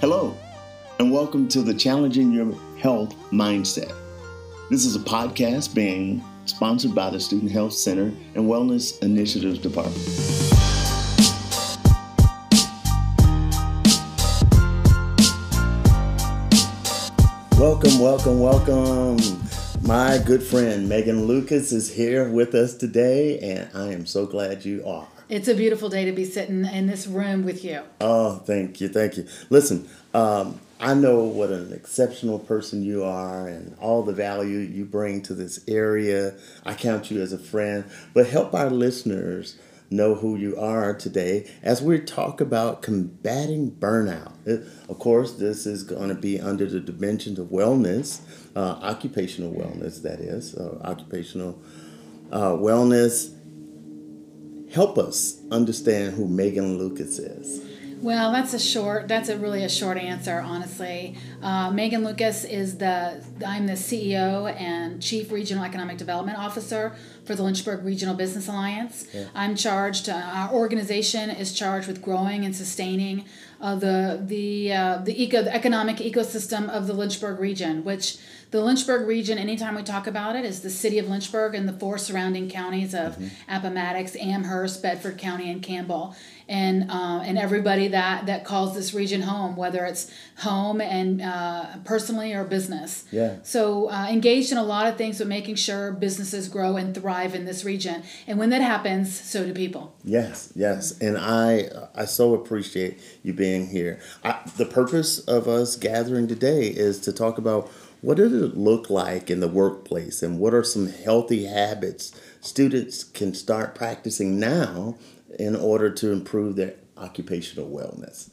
Hello, and welcome to the Challenging Your Health Mindset. This is a podcast being sponsored by the Student Health Center and Wellness Initiatives Department. Welcome, welcome, welcome. My good friend Megan Lucas is here with us today, and I am so glad you are. It's a beautiful day to be sitting in this room with you. Oh, thank you, thank you. Listen, um, I know what an exceptional person you are and all the value you bring to this area. I count you as a friend, but help our listeners know who you are today as we talk about combating burnout. It, of course, this is going to be under the dimensions of wellness, uh, occupational wellness, that is, uh, occupational uh, wellness help us understand who Megan Lucas is. Well, that's a short. That's a really a short answer, honestly. Uh, Megan Lucas is the. I'm the CEO and Chief Regional Economic Development Officer for the Lynchburg Regional Business Alliance. Yeah. I'm charged. Uh, our organization is charged with growing and sustaining uh, the the uh, the eco the economic ecosystem of the Lynchburg region, which the Lynchburg region, anytime we talk about it, is the city of Lynchburg and the four surrounding counties of mm-hmm. Appomattox, Amherst, Bedford County, and Campbell. And, uh, and everybody that, that calls this region home, whether it's home and uh, personally or business. Yeah. So uh, engaged in a lot of things, but making sure businesses grow and thrive in this region. And when that happens, so do people. Yes, yes. And I I so appreciate you being here. I, the purpose of us gathering today is to talk about what does it look like in the workplace and what are some healthy habits students can start practicing now in order to improve their occupational wellness?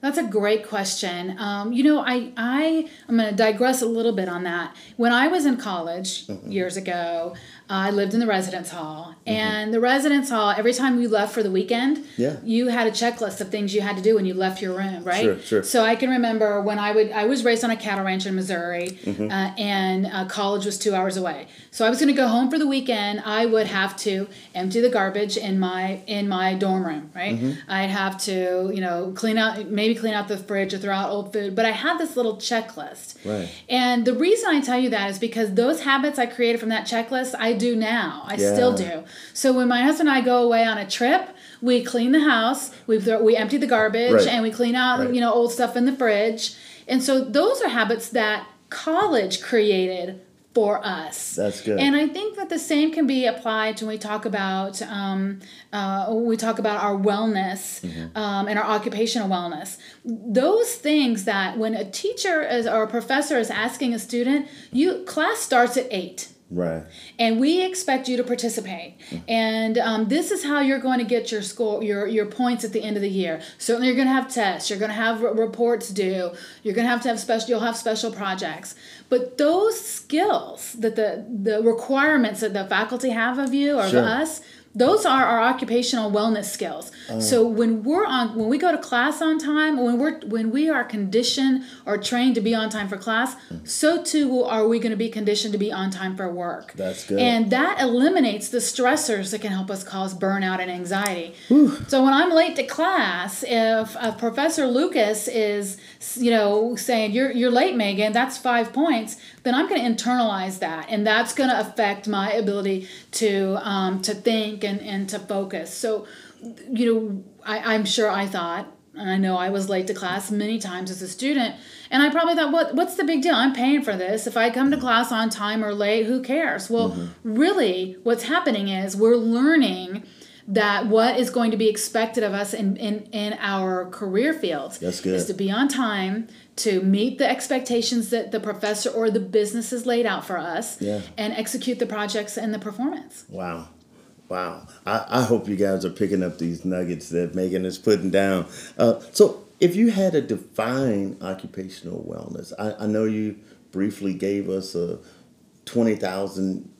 That's a great question. Um, you know, I I I'm going to digress a little bit on that. When I was in college mm-hmm. years ago, I lived in the residence hall, mm-hmm. and the residence hall. Every time you left for the weekend, yeah. you had a checklist of things you had to do when you left your room, right? Sure, sure. So I can remember when I would. I was raised on a cattle ranch in Missouri, mm-hmm. uh, and uh, college was two hours away. So I was going to go home for the weekend. I would have to empty the garbage in my in my dorm room, right? Mm-hmm. I'd have to, you know, clean out maybe clean out the fridge or throw out old food. But I had this little checklist, right? And the reason I tell you that is because those habits I created from that checklist, I do now. I yeah. still do. So when my husband and I go away on a trip, we clean the house, we throw, we empty the garbage, right. and we clean out right. you know old stuff in the fridge. And so those are habits that college created for us. That's good. And I think that the same can be applied to when we talk about um, uh, we talk about our wellness mm-hmm. um, and our occupational wellness. Those things that when a teacher is, or a professor is asking a student, you class starts at eight. Right. And we expect you to participate. And um, this is how you're going to get your score, your your points at the end of the year. Certainly, you're going to have tests. You're going to have reports due. You're going to have to have special. You'll have special projects. But those skills that the the requirements that the faculty have of you or sure. of us those are our occupational wellness skills. Uh, so when we're on when we go to class on time when we're when we are conditioned or trained to be on time for class so too are we going to be conditioned to be on time for work. That's good. And that eliminates the stressors that can help us cause burnout and anxiety. Whew. so when i'm late to class if a professor lucas is you know saying you're you're late megan that's five points then i'm going to internalize that and that's going to affect my ability to um, to think and, and to focus. So, you know, I, I'm sure I thought, and I know I was late to class many times as a student, and I probably thought, what what's the big deal? I'm paying for this. If I come to class on time or late, who cares? Well, mm-hmm. really, what's happening is we're learning that what is going to be expected of us in, in, in our career fields That's good. is to be on time, to meet the expectations that the professor or the business has laid out for us, yeah. and execute the projects and the performance. Wow. Wow. I, I hope you guys are picking up these nuggets that Megan is putting down. Uh, so, if you had to define occupational wellness, I, I know you briefly gave us a 20,000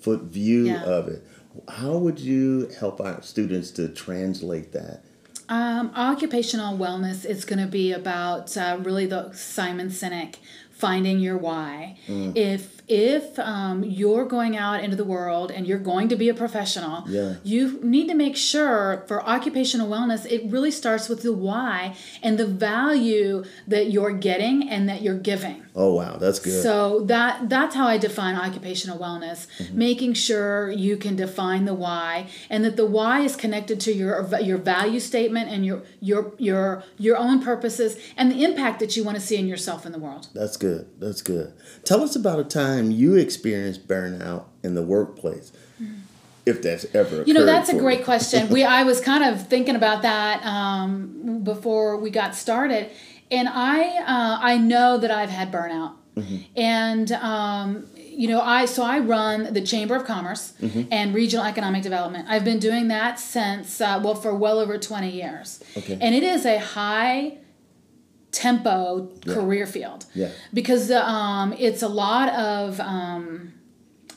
foot view yeah. of it. How would you help our students to translate that? Um, occupational wellness is going to be about uh, really the Simon Sinek finding your why. If if um, you're going out into the world and you're going to be a professional, Yeah. you need to make sure for occupational wellness, it really starts with the why and the value that you're getting and that you're giving. Oh wow, that's good. So that that's how I define occupational wellness, Mm-hmm. making sure you can define the why and that the why is connected to your your value statement and your your your your own purposes and the impact that you want to see in yourself in the world. That's good. That's good. Tell us about a time you experienced burnout in the workplace, if that's ever. You know, that's a great question. We I was kind of thinking about that um, before we got started, and I uh, I know that I've had burnout, and um, you know I so I run the Chamber of Commerce and Regional Economic Development. I've been doing that since uh, well for well over twenty years, Okay. and it is a high tempo career field Yeah. because um, it's a lot of um,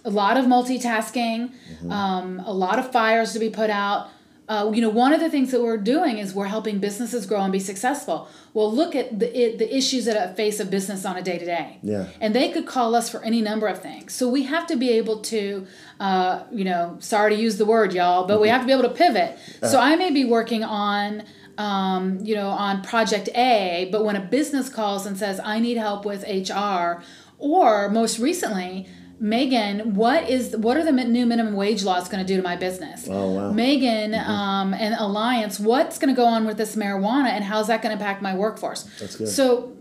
a lot of multitasking, um, a lot of fires to be put out. Uh, you know, one of the things that we're doing is we're helping businesses grow and be successful. Well, look at the it, the issues that face a business on a day to day. Yeah. And they could call us for any number of things. So we have to be able to, uh, you know, sorry to use the word, y'all, but we have to be able to pivot. So I may be working on, um, you know, on project A, but when a business calls and says, I need help with HR, or most recently, Megan, what is what are the new minimum wage laws going to do to my business? Oh, wow. Megan um, and Alliance, what's going to go on with this marijuana, and how's that going to impact my workforce? That's good. So,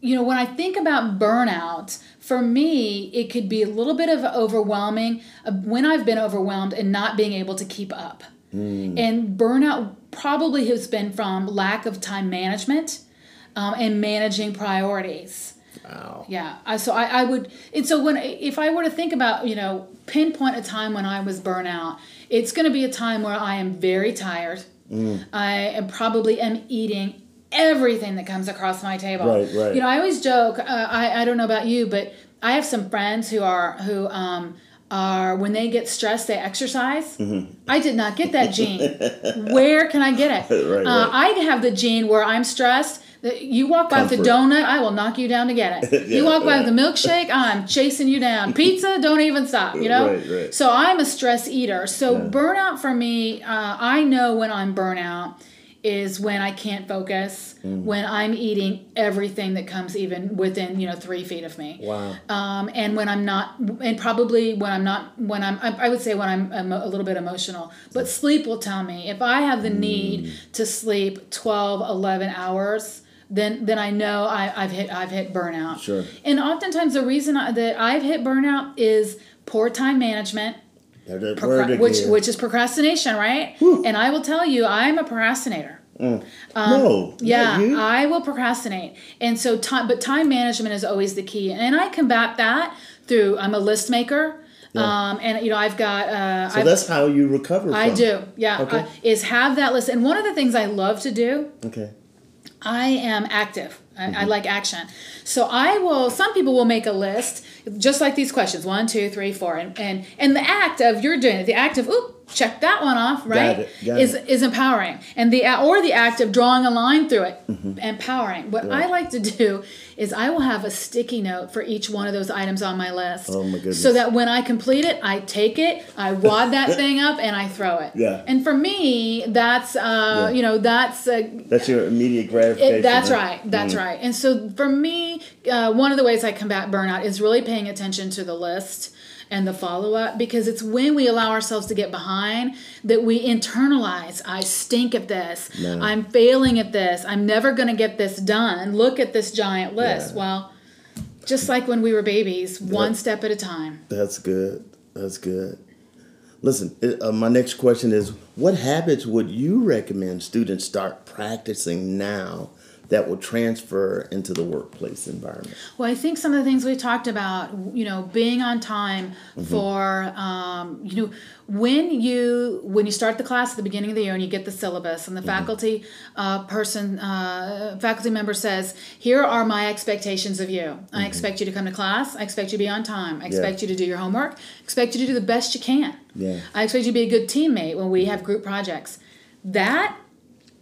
you know, when I think about burnout, for me, it could be a little bit of overwhelming uh, when I've been overwhelmed and not being able to keep up. Hmm. And burnout probably has been from lack of time management um, and managing priorities. Wow. Yeah. I, so I, I would, and so when, if I were to think about, you know, pinpoint a time when I was burnout, it's going to be a time where I am very tired. Mm. I am probably am eating everything that comes across my table. Right, right. You know, I always joke, uh, I, I don't know about you, but I have some friends who are, who, um, are when they get stressed, they exercise. Mm-hmm. I did not get that gene. Where can I get it? Right, uh, right. I have the gene where I'm stressed. You walk by with the donut, I will knock you down to get it. you walk by yeah. with the milkshake, I'm chasing you down. Pizza, don't even stop. You know. Right, right. So I'm a stress eater. So burnout for me, uh, I know when I'm burnout is when I can't focus, Mm. when I'm eating everything that comes even within you know three feet of me Wow. um, and when I'm not, and probably when I'm not, when I'm, I I would say when I'm emo- a little bit emotional, but sleep will tell me if I have the Mm. need to sleep 12, 11 hours, then, then I know I, I've hit, I've hit burnout. Sure. And oftentimes the reason I, that I've hit burnout is poor time management, procra- which, which is procrastination, right? And I will tell you, I'm a procrastinator. no, Yeah. I will procrastinate. And so time but time management is always the key. And I combat that through I'm a list maker. Um, and you know, I've got uh so I've, that's how you recover. I do. Yeah. Okay. I- is have that list. And one of the things I love to do Okay. I am active. I, I mm-hmm. like action. So I will. Some people will make a list, just like these questions: one, two, three, four, and and and the act of you're doing it. The act of oop, check that one off. Right? it, got is it. is empowering, and the or the act of drawing a line through it, Mm-hmm. empowering. What I like to do is I will have a sticky note for each one of those items on my list. Oh, my goodness. So that when I complete it, I take it, I wad that thing up, and I throw it. Yeah. And for me, that's uh, Yeah. you know that's uh, That's your immediate gratification. it, that's huh? right. That's Mm. right. And so for me, uh, one of the ways I combat burnout is really paying attention to the list and the follow up because it's when we allow ourselves to get behind that we internalize I stink at this. I'm failing at this. I'm never going to get this done. Look at this giant list. Yeah. Well, just like when we were babies, one step at a time. That's good. That's good. Listen, uh, my next question is what habits would you recommend students start practicing now that will transfer into the workplace environment? Well, I think some of the things we talked about, you know, being on time Mm-hmm. for, um, you know, when you when you start the class at the beginning of the year and you get the syllabus and the Mm-hmm. faculty uh, person uh, faculty member says, "Here are my expectations of you. Mm-hmm. I expect you to come to class. I expect you to be on time. I expect you to do your homework. I expect you to do the best you can. Yeah. I expect you to be a good teammate when we have group projects." That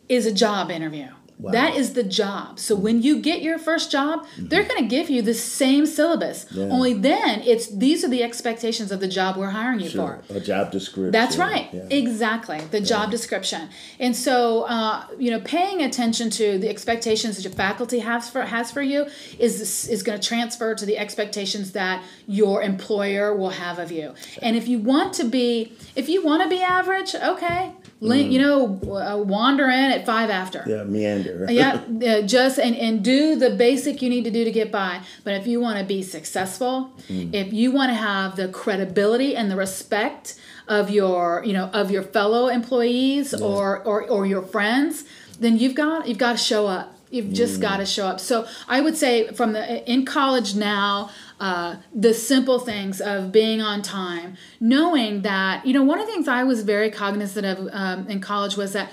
is a job interview. Wow. That is the job. So when you get your first job, they're going to give you the same syllabus. Mm-hmm. Yeah. Only then it's these are the expectations of the job we're hiring you Sure. for. A job description. That's right. Yeah. Exactly. The job description. And so, uh, you know, paying attention to the expectations that your faculty has for has for you is is going to transfer to the expectations that your employer will have of you. And if you want to be if you want to be average, okay, link, you know, uh, wander in at 5 after Yeah, meander. yeah, uh, just and, and do the basic you need to do to get by. But if you want to be successful, if you want to have the credibility and the respect of your, you know, of your fellow employees or, or or your friends, then you've got you've got to show up. You've just got to show up. So I would say from the in college now, uh, the simple things of being on time, knowing that you know one of the things I was very cognizant of um, in college was that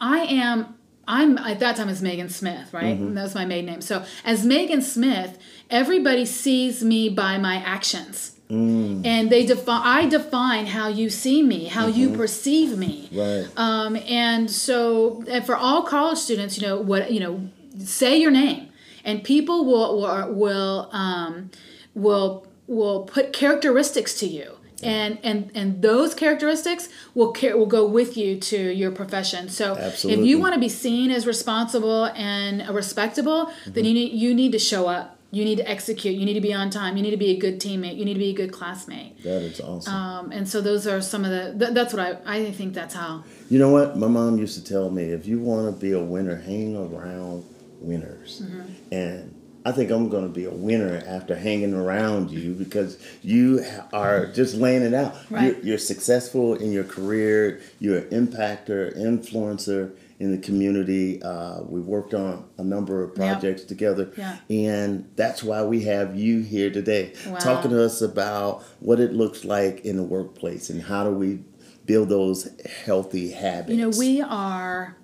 I am I'm at that time as Megan Smith, right? That was my maiden name. So as Megan Smith, everybody sees me by my actions. And they define I define how you see me, how you perceive me. Right. Um, and so and for all college students, you know, what you know, say your name. And people will will will um, will will put characteristics to you. And and and those characteristics will care, will go with you to your profession. So if you want to be seen as responsible and respectable then you need you need to show up you need to execute you need to be on time you need to be a good teammate you need to be a good classmate that is awesome. um, and so those are some of the th- that's what I, I think that's how You know what? My mom used to tell me if you want to be a winner, hang around winners. Mm-hmm. And I think I'm going to be a winner after hanging around you because you are just laying it out. Right. You're, you're successful in your career, you're an impactor, influencer in the community. Uh, we worked on a number of projects together. Yeah. And that's why we have you here today Wow. talking to us about what it looks like in the workplace and how do we build those healthy habits. You know, we are.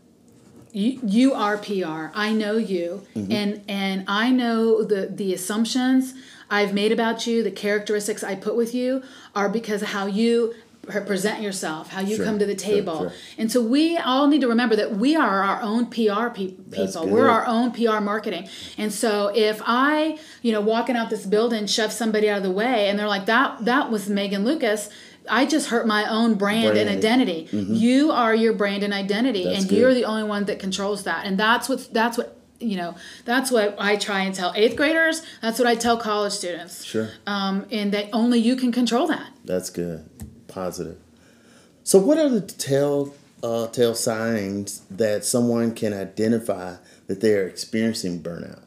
You, you are PR. I know you, Mm-hmm. and and I know the the assumptions I've made about you, the characteristics I put with you, are because of how you present yourself, how you Sure, come to the table, sure. and so we all need to remember that we are our own PR pe- people. We're our own PR marketing, and so if I, you know, walking out this building, shove somebody out of the way, and they're like, "That that was Megan Lucas." I just hurt my own brand, and Brand. identity. You are your brand and identity, Mm-hmm. That's and good. you're the only one that controls that. And that's what that's what you know. That's what I try and tell eighth graders. That's what I tell college students. Sure. Um, and that only you can control that. That's good. Positive. So, what are the tell uh, tell signs that someone can identify that they are experiencing burnout?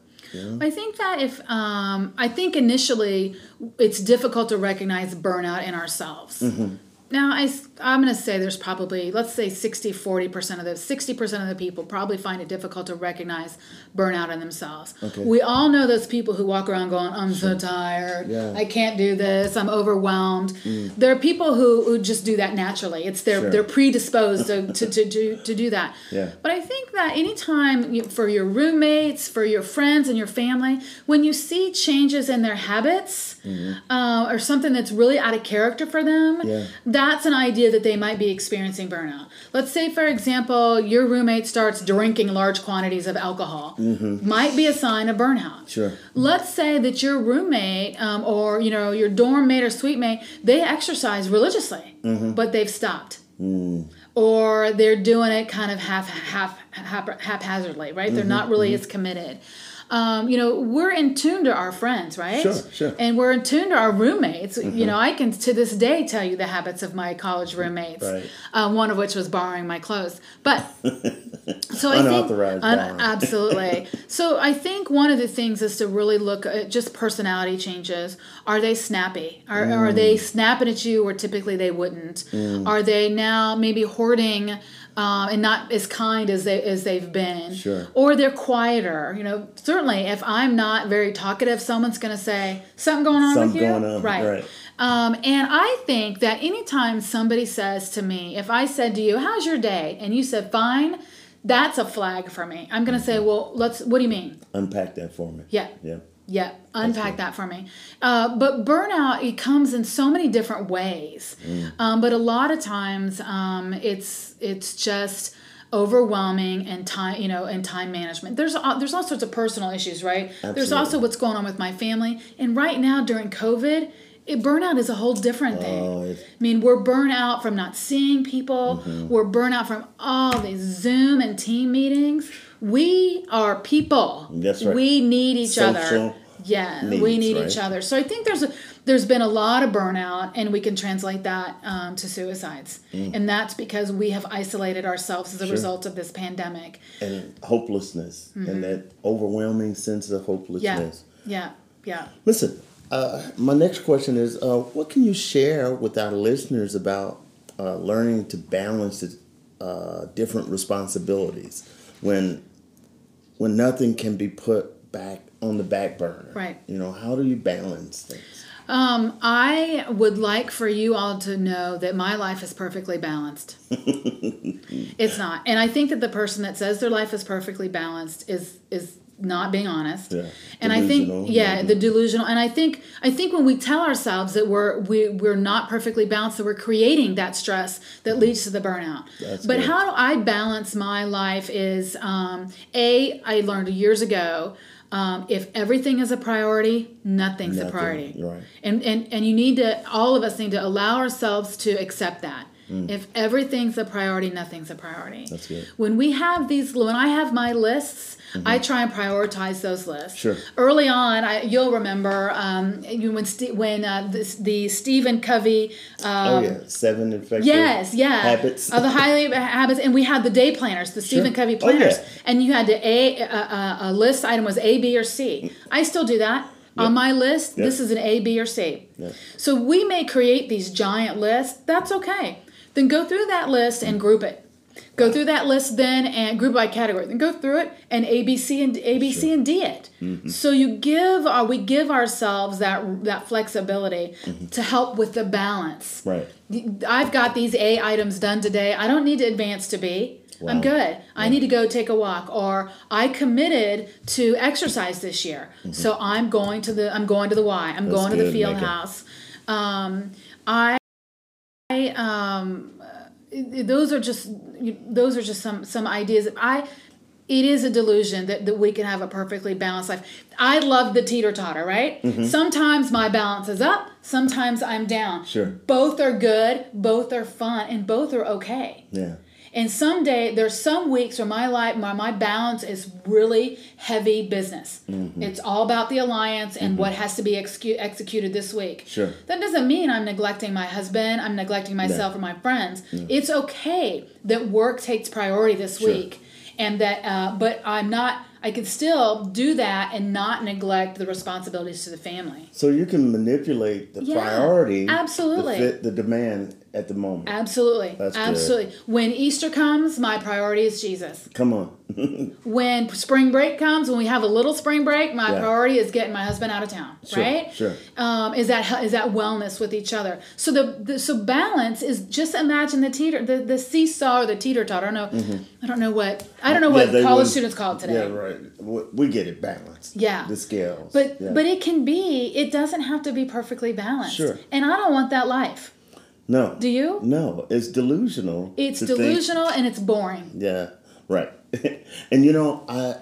I think that if um, I think initially it's difficult to recognize burnout in ourselves. Mm-hmm. Now I, am going to say there's probably let's say 60 40% of the 60% of the people probably find it difficult to recognize burnout in themselves. Okay. We all know those people who walk around going I'm so tired. Yeah. Mm. I can't do this. I'm overwhelmed. There are people who, who just do that naturally. It's their Sure. they're predisposed to, to, to, to, to do that. Yeah. But I think that anytime you, for your roommates, for your friends and your family, when you see changes in their habits uh, or something that's really out of character for them, Yeah. That's an idea that they might be experiencing burnout. Let's say, for example, your roommate starts drinking large quantities of alcohol, mm-hmm. might be a sign of burnout. Sure. Let's say that your roommate um, or you know your dorm mate or suite mate they exercise religiously, mm-hmm. but they've stopped mm. or they're doing it kind of half half, hap haphazardly, right? They're mm-hmm. not really as committed. Um, you know, we're in tune to our friends, right? Sure, sure. And we're in tune to our roommates. You know, I can to this day tell you the habits of my college roommates. Right. Um, one of which was borrowing my clothes, but so I think borrowing. absolutely. so I think one of the things is to really look at just personality changes. Are they snappy? Are, are Mm. they snapping at you where typically they wouldn't? Are they now maybe hoarding um, and not as kind as they as they've been? Sure. Or they're quieter. You know, certainly if I'm not very talkative, someone's going to say something going on with you. going on, right. Um, and I think that anytime somebody says to me, if I said to you, "How's your day?" and you said, "Fine," that's a flag for me. I'm going to say, "Well, let's. What do you mean?" Unpack that for me. Yeah. Yeah. Yeah, unpack that for me. Uh, but burnout, it comes in so many different ways. Um, but a lot of times, um, it's it's just overwhelming and time you know and time management. There's all, there's all sorts of personal issues right? There's also what's going on with my family. And right now during covid it, burnout is a whole different thing. Oh, i mean we're burnout from not seeing people. Mm-hmm. we're burnout from all these zoom and team meetings we are people That's right. we need each other Social yeah we need right? each other so i think there's a there's been a lot of burnout and we can translate that um, to suicides and that's because we have isolated ourselves as a Mm. Sure. result of this pandemic and hopelessness and that overwhelming sense of Mm-hmm. yeah hopelessness. yeah yeah Listen, uh, my next question is uh, what can you share with our listeners about uh, learning to balance uh, different responsibilities when when nothing can be put back on the back burner? Right. You know, how do you balance things? Um, I would like for you all to know that my life is perfectly balanced. it's not, and I think that the person that says their life is perfectly balanced is is not being honest. Yeah. And I think, yeah, the delusional. And I think, I think when we tell ourselves that we're we, we're not perfectly balanced, that we're creating that stress that leads to the burnout. That's but good. how do I balance my life? Is um, a I learned years ago. Um, if everything is a priority, nothing's a priority right. and and and you need to all of us need to allow ourselves to accept that if everything's a priority nothing's a priority Mm. That's good. when we have these when i have my lists i try and prioritize those lists Mm-hmm. Sure. early on I, you'll remember um, you- when Ste when uh, the, the stephen covey um, oh, yeah. Seven effective Yes, yeah. habits. Of the highly habits, and we had the day planners, the Stephen Sure. Covey Oh, yeah. planners, and you had to a, a, a, a list item was A, B, or C. I still do that on my list. This is an A, B, or C. Yeah. So we may create these giant lists. That's okay. Then go through that list and group it. Go through that list then and group by category. Then go through it and A, B, C, and A, B, C, and D it. Mm-hmm. So you give, uh, we give ourselves that that flexibility Mm-hmm. to help with the balance. Right. I've got these A items done today. I don't need to advance to B. Wow. good. I need to go take a walk or I committed to exercise this year. So I'm going to the I'm going to the Y. I'm Mm-hmm. That's going to the field house. Um, I I um uh, those are just those are just some some ideas I it is a delusion that, that we can have a perfectly balanced life. I love the teeter totter, right? Mm-hmm. Sometimes my balance is up, sometimes I'm down. Sure. Both are good, both are fun, and both are okay. Yeah. And some someday there's some weeks where my life, my, my balance is really heavy business. Mm-hmm. It's all about the alliance and what has to be execu- executed this week. Sure. That doesn't mean I'm neglecting my husband. I'm neglecting myself or my friends. It's okay that work takes priority this Sure. week, and that. Uh, but I'm not. I can still do that and not neglect the responsibilities to the family. So you can manipulate the Yeah, priority absolutely. to fit the demand at the moment. Absolutely. That's good. Absolutely. When Easter comes, my priority is Jesus. Come on. when spring break comes, when we have a little spring break, my Yeah. priority is getting my husband out of town. Sure, right? sure. Um, is that is that wellness with each other? So the, the so balance is just imagine the teeter the, the seesaw or the teeter totter. I don't know. I don't know what I don't know Mm-hmm. Yeah, what college students call it today. Yeah, right. We we get it balanced. Yeah. The scales. But Yeah. but it can be. It doesn't have to be perfectly balanced. Sure. And I don't want that life. No. Do you? No, it's delusional. It's to think- delusional and it's boring. Yeah, right. and you know, I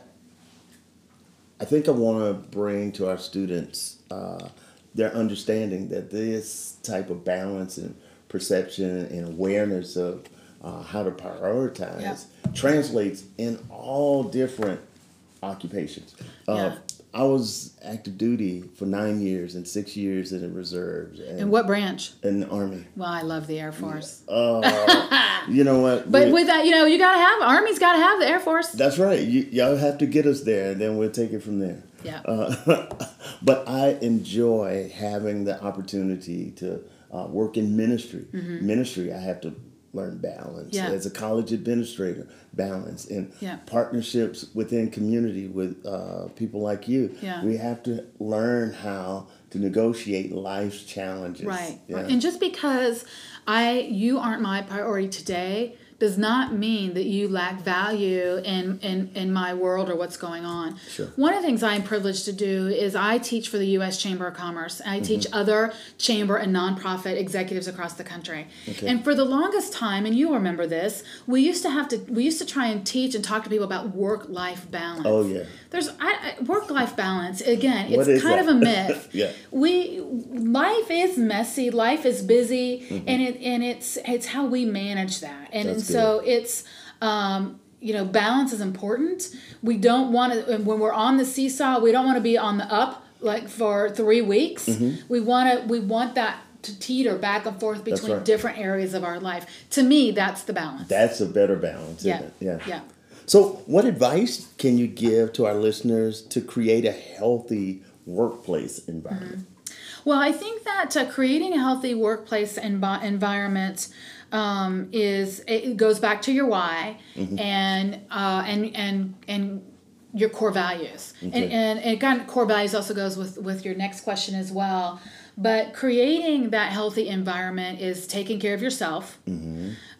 I think I want to bring to our students uh, their understanding that this type of balance and perception and awareness of uh, how to prioritize Yeah. translates in all different occupations. Uh, Yeah. I was active duty for nine years and six years in the reserves and, And what branch? in the army. Well, I love the Air Force. Oh, You know what? But We- with that, you know, you gotta have Army's gotta have the Air Force. That's right. You, y'all have to get us there, and then we'll take it from there. Yeah. Uh, but I enjoy having the opportunity to uh, work in ministry. Ministry, I have to learn balance. Yeah. As a college administrator, balance and Yeah. partnerships within community with uh, people like you. Yeah. We have to learn how to negotiate life's challenges. Right. Right. And just because I you aren't my priority today does not mean that you lack value in, in, in my world or what's going on. Sure. One of the things I'm privileged to do is I teach for the U.S. Chamber of Commerce. I teach other chamber and nonprofit executives across the country. Okay. And for the longest time, and you'll remember this, we used to have to we used to try and teach and talk to people about work life balance. Oh, yeah. There's I, I, work life balance again. It's kind that? of a myth. Yeah. We life is messy. Life is busy, mm-hmm. and it and it's it's how we manage that. And, Mm-hmm. That's so it's um, you know balance is important. We don't want to when we're on the seesaw. We don't want to be on the up like for three weeks. Mm-hmm. We want to we want that to teeter back and forth between right. different areas of our life. To me, that's the balance. That's a better balance, yeah. Yeah. Yeah. So, what advice can you give to our listeners to create a healthy workplace environment? Well, I think that uh, creating a healthy workplace envi- environment um, is it goes back to your why and uh, and and and your core values. Okay. And, and and kind of core values also goes with with your next question as well. But creating that healthy environment is taking care of yourself,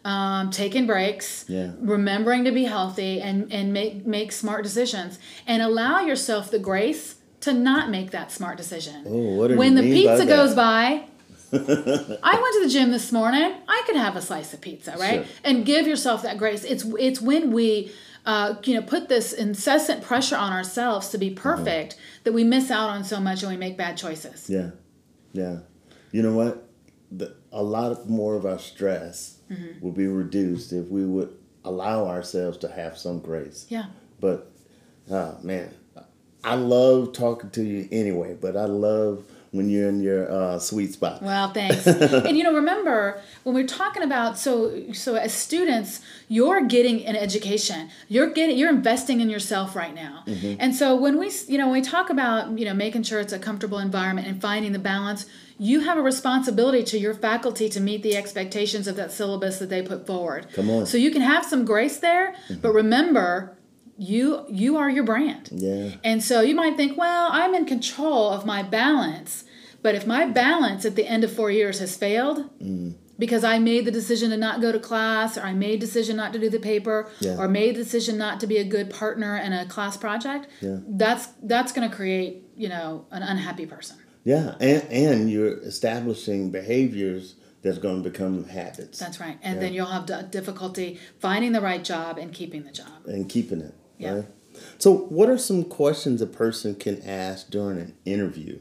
um, taking breaks, Yeah. remembering to be healthy, and and make make smart decisions, and allow yourself the grace to not make that smart decision. Oh, when the by pizza that? goes by, I went to the gym this morning. I could have a slice of pizza, right? Sure. And give yourself that grace. It's it's when we, uh, you know, put this incessant pressure on ourselves to be perfect that we miss out on so much and we make bad choices. Yeah, yeah. You know what? The, a lot of more of our stress Mm-hmm. would be reduced if we would allow ourselves to have some grace. Yeah. But, oh man, I love talking to you anyway. But I love when you're in your uh, sweet spot. Well, thanks. and you know, remember when we're talking about so so as students, you're getting an education. You're getting you're investing in yourself right now. And so when we you know when we talk about you know making sure it's a comfortable environment and finding the balance, you have a responsibility to your faculty to meet the expectations of that syllabus that they put forward. Come on. So you can have some grace there, but remember, you you are your brand. Yeah. And so you might think, well, I'm in control of my balance. But if my balance at the end of four years has failed Mm. because I made the decision to not go to class, or I made decision not to do the paper, Yeah. or made the decision not to be a good partner in a class project, Yeah. that's that's going to create you know an unhappy person. Yeah, and and you're establishing behaviors that's going to become habits That's right. And Yeah. then you'll have difficulty finding the right job and keeping the job. and keeping it. Yeah. Right? So, what are some questions a person can ask during an interview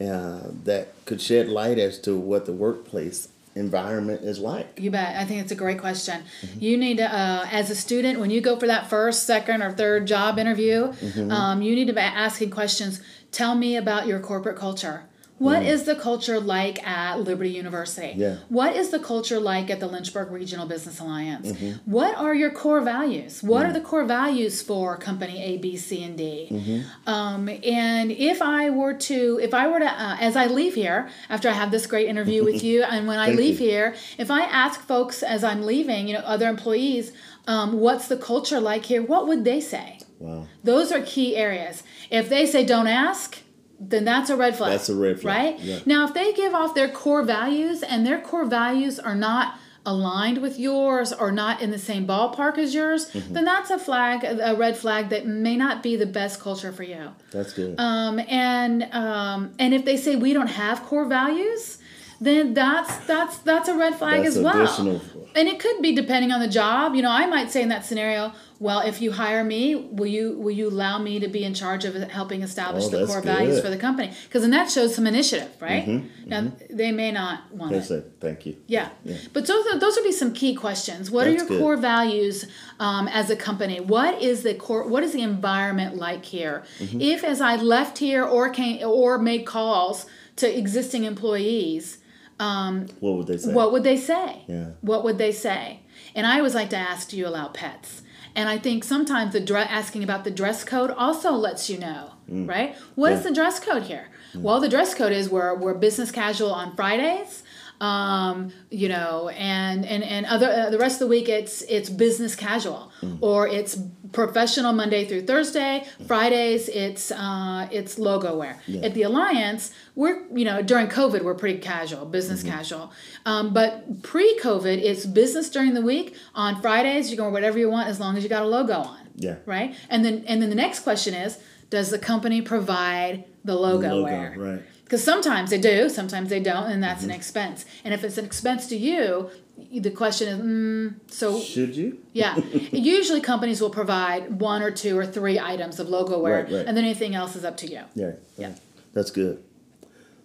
uh, that could shed light as to what the workplace environment is like? You bet. I think it's a great question. Mm-hmm. You need to, uh, as a student, when you go for that first, second, or third job interview, Mm-hmm. um, you need to be asking questions. Tell me about your corporate culture. What is the culture like at Liberty University? Mm. Yeah. What is the culture like at the Lynchburg Regional Business Alliance? Mm-hmm. What are your core values? What Mm. are the core values for company A, B, C, and D? Mm-hmm. Um, and if I were to, if I were to, uh, as I leave here after I have this great interview with you, and when I leave you. here, if I ask folks as I'm leaving, you know, other employees, um, what's the culture like here? What would they say? Wow. Those are key areas. If they say don't ask, then that's a red flag. That's a red flag, Right? yeah. Now, if they give off their core values and their core values are not aligned with yours or not in the same ballpark as yours, Mm-hmm. then that's a flag, a red flag that may not be the best culture for you. That's good. Um, and um, and if they say we don't have core values, then that's that's that's a red flag That's as well. additional. And it could be depending on the job. You know, I might say in that scenario, well, if you hire me, will you will you allow me to be in charge of helping establish Oh, the core values good. Mm-hmm, for the company? Because then that shows some initiative, right? Now they may not want They it. say thank you. Yeah. But those are, those would be some key questions. What are your good. core values um, as a company? What is the core? What is the environment like here? Mm-hmm. If as I left here or came or made calls to existing employees, What would they say? what would they say? Yeah. What would they say? And I always like to ask, do you allow pets? And I think sometimes the dre- asking about the dress code also lets you know, right? What is Mm. Yeah. Mm. the dress code here? Well, the dress code is we're, we're business casual on Fridays. Um, you know, and and and other uh, the rest of the week it's it's business casual Mm. or it's professional Monday through Thursday. Fridays it's uh, it's logo wear. At the Alliance, we're you know during COVID we're pretty casual, business Mm-hmm. casual. Um, but pre-COVID, it's business during the week. On Fridays, you can wear whatever you want as long as you got a logo on Yeah. right? And then and then the next question is, does the company provide the logo, Logo, wear? right. Because sometimes they do, sometimes they don't, and that's Mm-hmm. an expense. And if it's an expense to you, the question is, mm, so Should you? yeah. Usually companies will provide one or two or three items of logo wear, Right, right. and then anything else is up to you. Yeah. Yeah. That's good.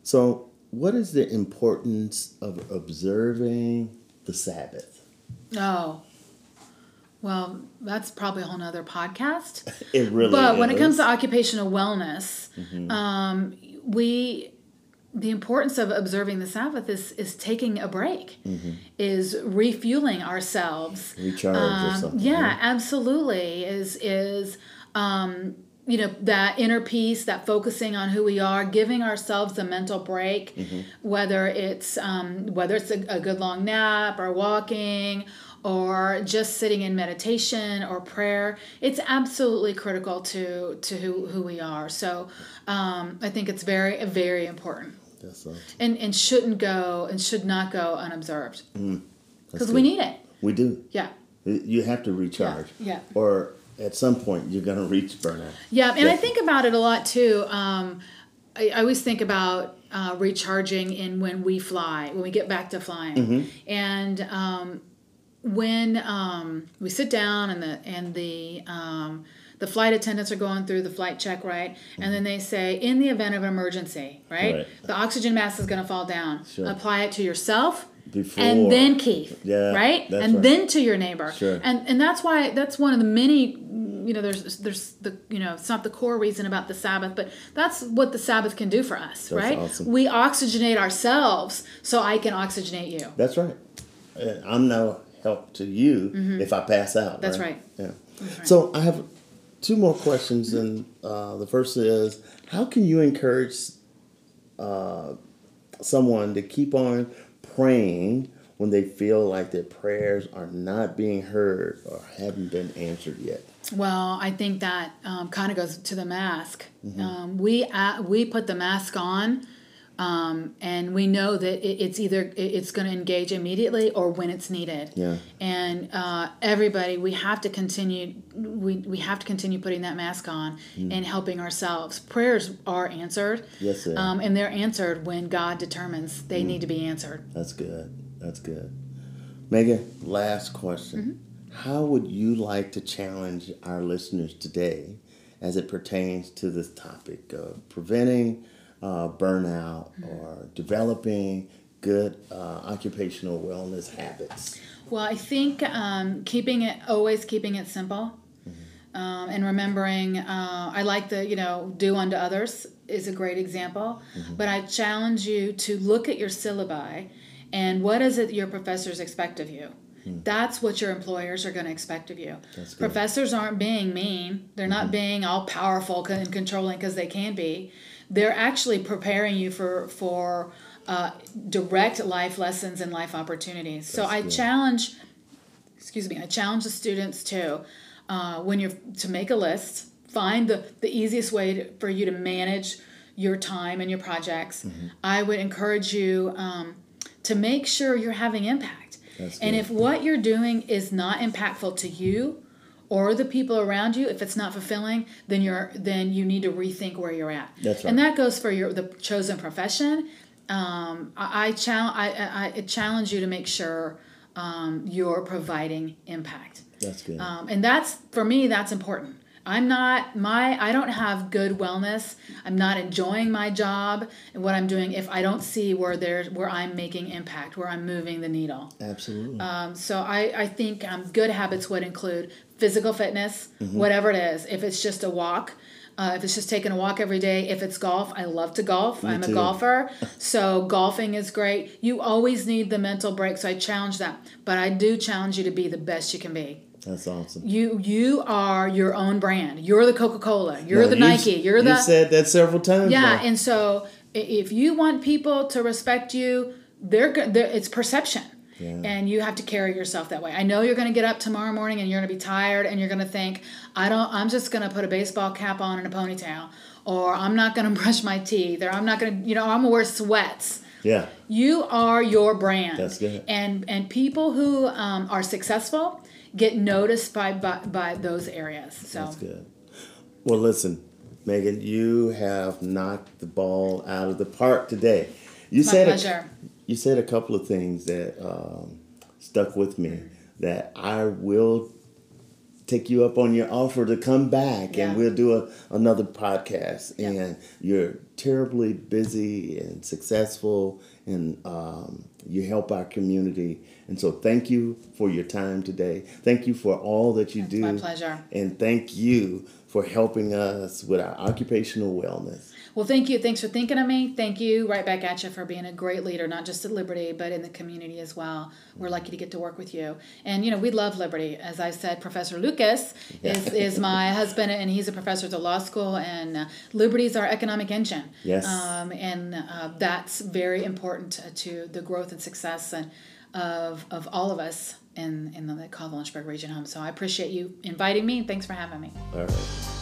So, what is the importance of observing the Sabbath? Oh. Well, that's probably a whole nother podcast. It really but when it comes to occupational wellness, Mm-hmm. um, we the importance of observing the Sabbath is is taking a break, is refueling ourselves. Mm-hmm. recharge or Um, something. yeah, absolutely. Is is um, you know that inner peace, that focusing on who we are, giving ourselves a mental break, Mm-hmm. whether it's um, whether it's a, a good long nap or walking or just sitting in meditation or prayer. It's absolutely critical to to who, who we are. So um, I think it's very very important That's awesome. and and shouldn't go and should not go unobserved That's because we need it. We do. Yeah. You have to recharge. yeah. Or at some point, you're going to reach burnout. Yeah, and I think about it a lot too. Um, I, I always think about uh, recharging in when we fly, when we get back to flying, Mm-hmm. and um, when um, we sit down and the and the um, the flight attendants are going through the flight check, right? And then they say, in the event of an emergency, right, Right. the oxygen mask is going to fall down. Sure. Apply it to yourself. Before. And then Keith, Yeah, right, and right. then to your neighbor, Sure. and and that's why that's one of the many you know there's there's the you know it's not the core reason about the sabbath but that's what the sabbath can do for us right awesome. we oxygenate ourselves so i can oxygenate you That's right. I'm no help to you if I pass out. Mm-hmm. That's right. Yeah. right. So I have two more questions, and uh, the first is, how can you encourage uh, someone to keep on praying when they feel like their prayers are not being heard or haven't been answered yet? well i think that um, kind of goes to the mask Mm-hmm. um, we uh, we put the mask on um, and we know that it, it's either it's going to engage immediately or when it's needed Yeah. and uh, everybody we have to continue we, we have to continue putting that mask on and helping ourselves prayers are answered Mm. Yes, they are. um, and they're answered when god determines they need to be answered That's good. That's good. Megan, last question. Mm-hmm. How would you like to challenge our listeners today as it pertains to this topic of preventing uh, burnout Mm-hmm. or developing good uh, occupational wellness habits? well i think um, keeping it always keeping it simple um, and remembering uh, i like the you know do unto others is a great example but i challenge you to look at your syllabi and what is it your professors expect of you. That's what your employers are going to expect of you. Professors aren't being mean. They're not being all powerful and controlling because they can be they're actually preparing you for for uh, direct life lessons and life opportunities so That's i good. challenge excuse me i challenge the students to uh, when you're to make a list find the, the easiest way to, for you to manage your time and your projects Mm-hmm. i would encourage you um, to make sure you're having impact That's and good. if what you're doing is not impactful to you or the people around you if it's not fulfilling then you're then you need to rethink where you're at That's right. and that goes for your the chosen profession um, I, I, challenge, I, I, I challenge you to make sure um, you're providing impact That's good. um, and that's for me that's important i'm not my i don't have good wellness i'm not enjoying my job and what i'm doing if i don't see where there's where i'm making impact where i'm moving the needle Absolutely. um, so I, I think um, good habits would include physical fitness, Mm-hmm. whatever it is. If it's just a walk, uh, if it's just taking a walk every day, if it's golf, I love to golf. I'm too. a golfer, so golfing is great. You always need the mental break, so I challenge that. But I do challenge you to be the best you can be. That's awesome. You you are your own brand. You're the Coca Cola. You're No, the Nike. You're the You've said that several times. yeah, now. and so if you want people to respect you, they're, they're it's perception. Yeah. And you have to carry yourself that way. I know you're going to get up tomorrow morning and you're going to be tired and you're going to think, I don't. I'm just going to put a baseball cap on and a ponytail, or I'm not going to brush my teeth, or I'm not going to, you know, I'm going to wear sweats. Yeah. You are your brand. That's good. And and people who um, are successful get noticed by, by by those areas. So That's good. Well, listen, Megan, you have knocked the ball out of the park today. You My said a- you said a couple of things that um, stuck with me. That I will take you up on your offer to come back, Yeah. and we'll do a, another podcast. And you're terribly busy and successful, and um, you help our community. And so, thank you for your time today. Thank you for all that you It's do. my pleasure. And thank you for helping us with our occupational wellness. Well, thank you. Thanks for thinking of me. Thank you. Right back at you for being a great leader, not just at Liberty, but in the community as well. We're lucky to get to work with you. And, you know, we love Liberty. As I said, Professor Lucas is, is my husband, and he's a professor at the law school, and uh, Liberty is our economic engine. Yes. Um, and uh, that's very important to, to the growth and success and of, of all of us in, in the Caldwell Lynchburg region home. So I appreciate you inviting me. Thanks for having me. All right.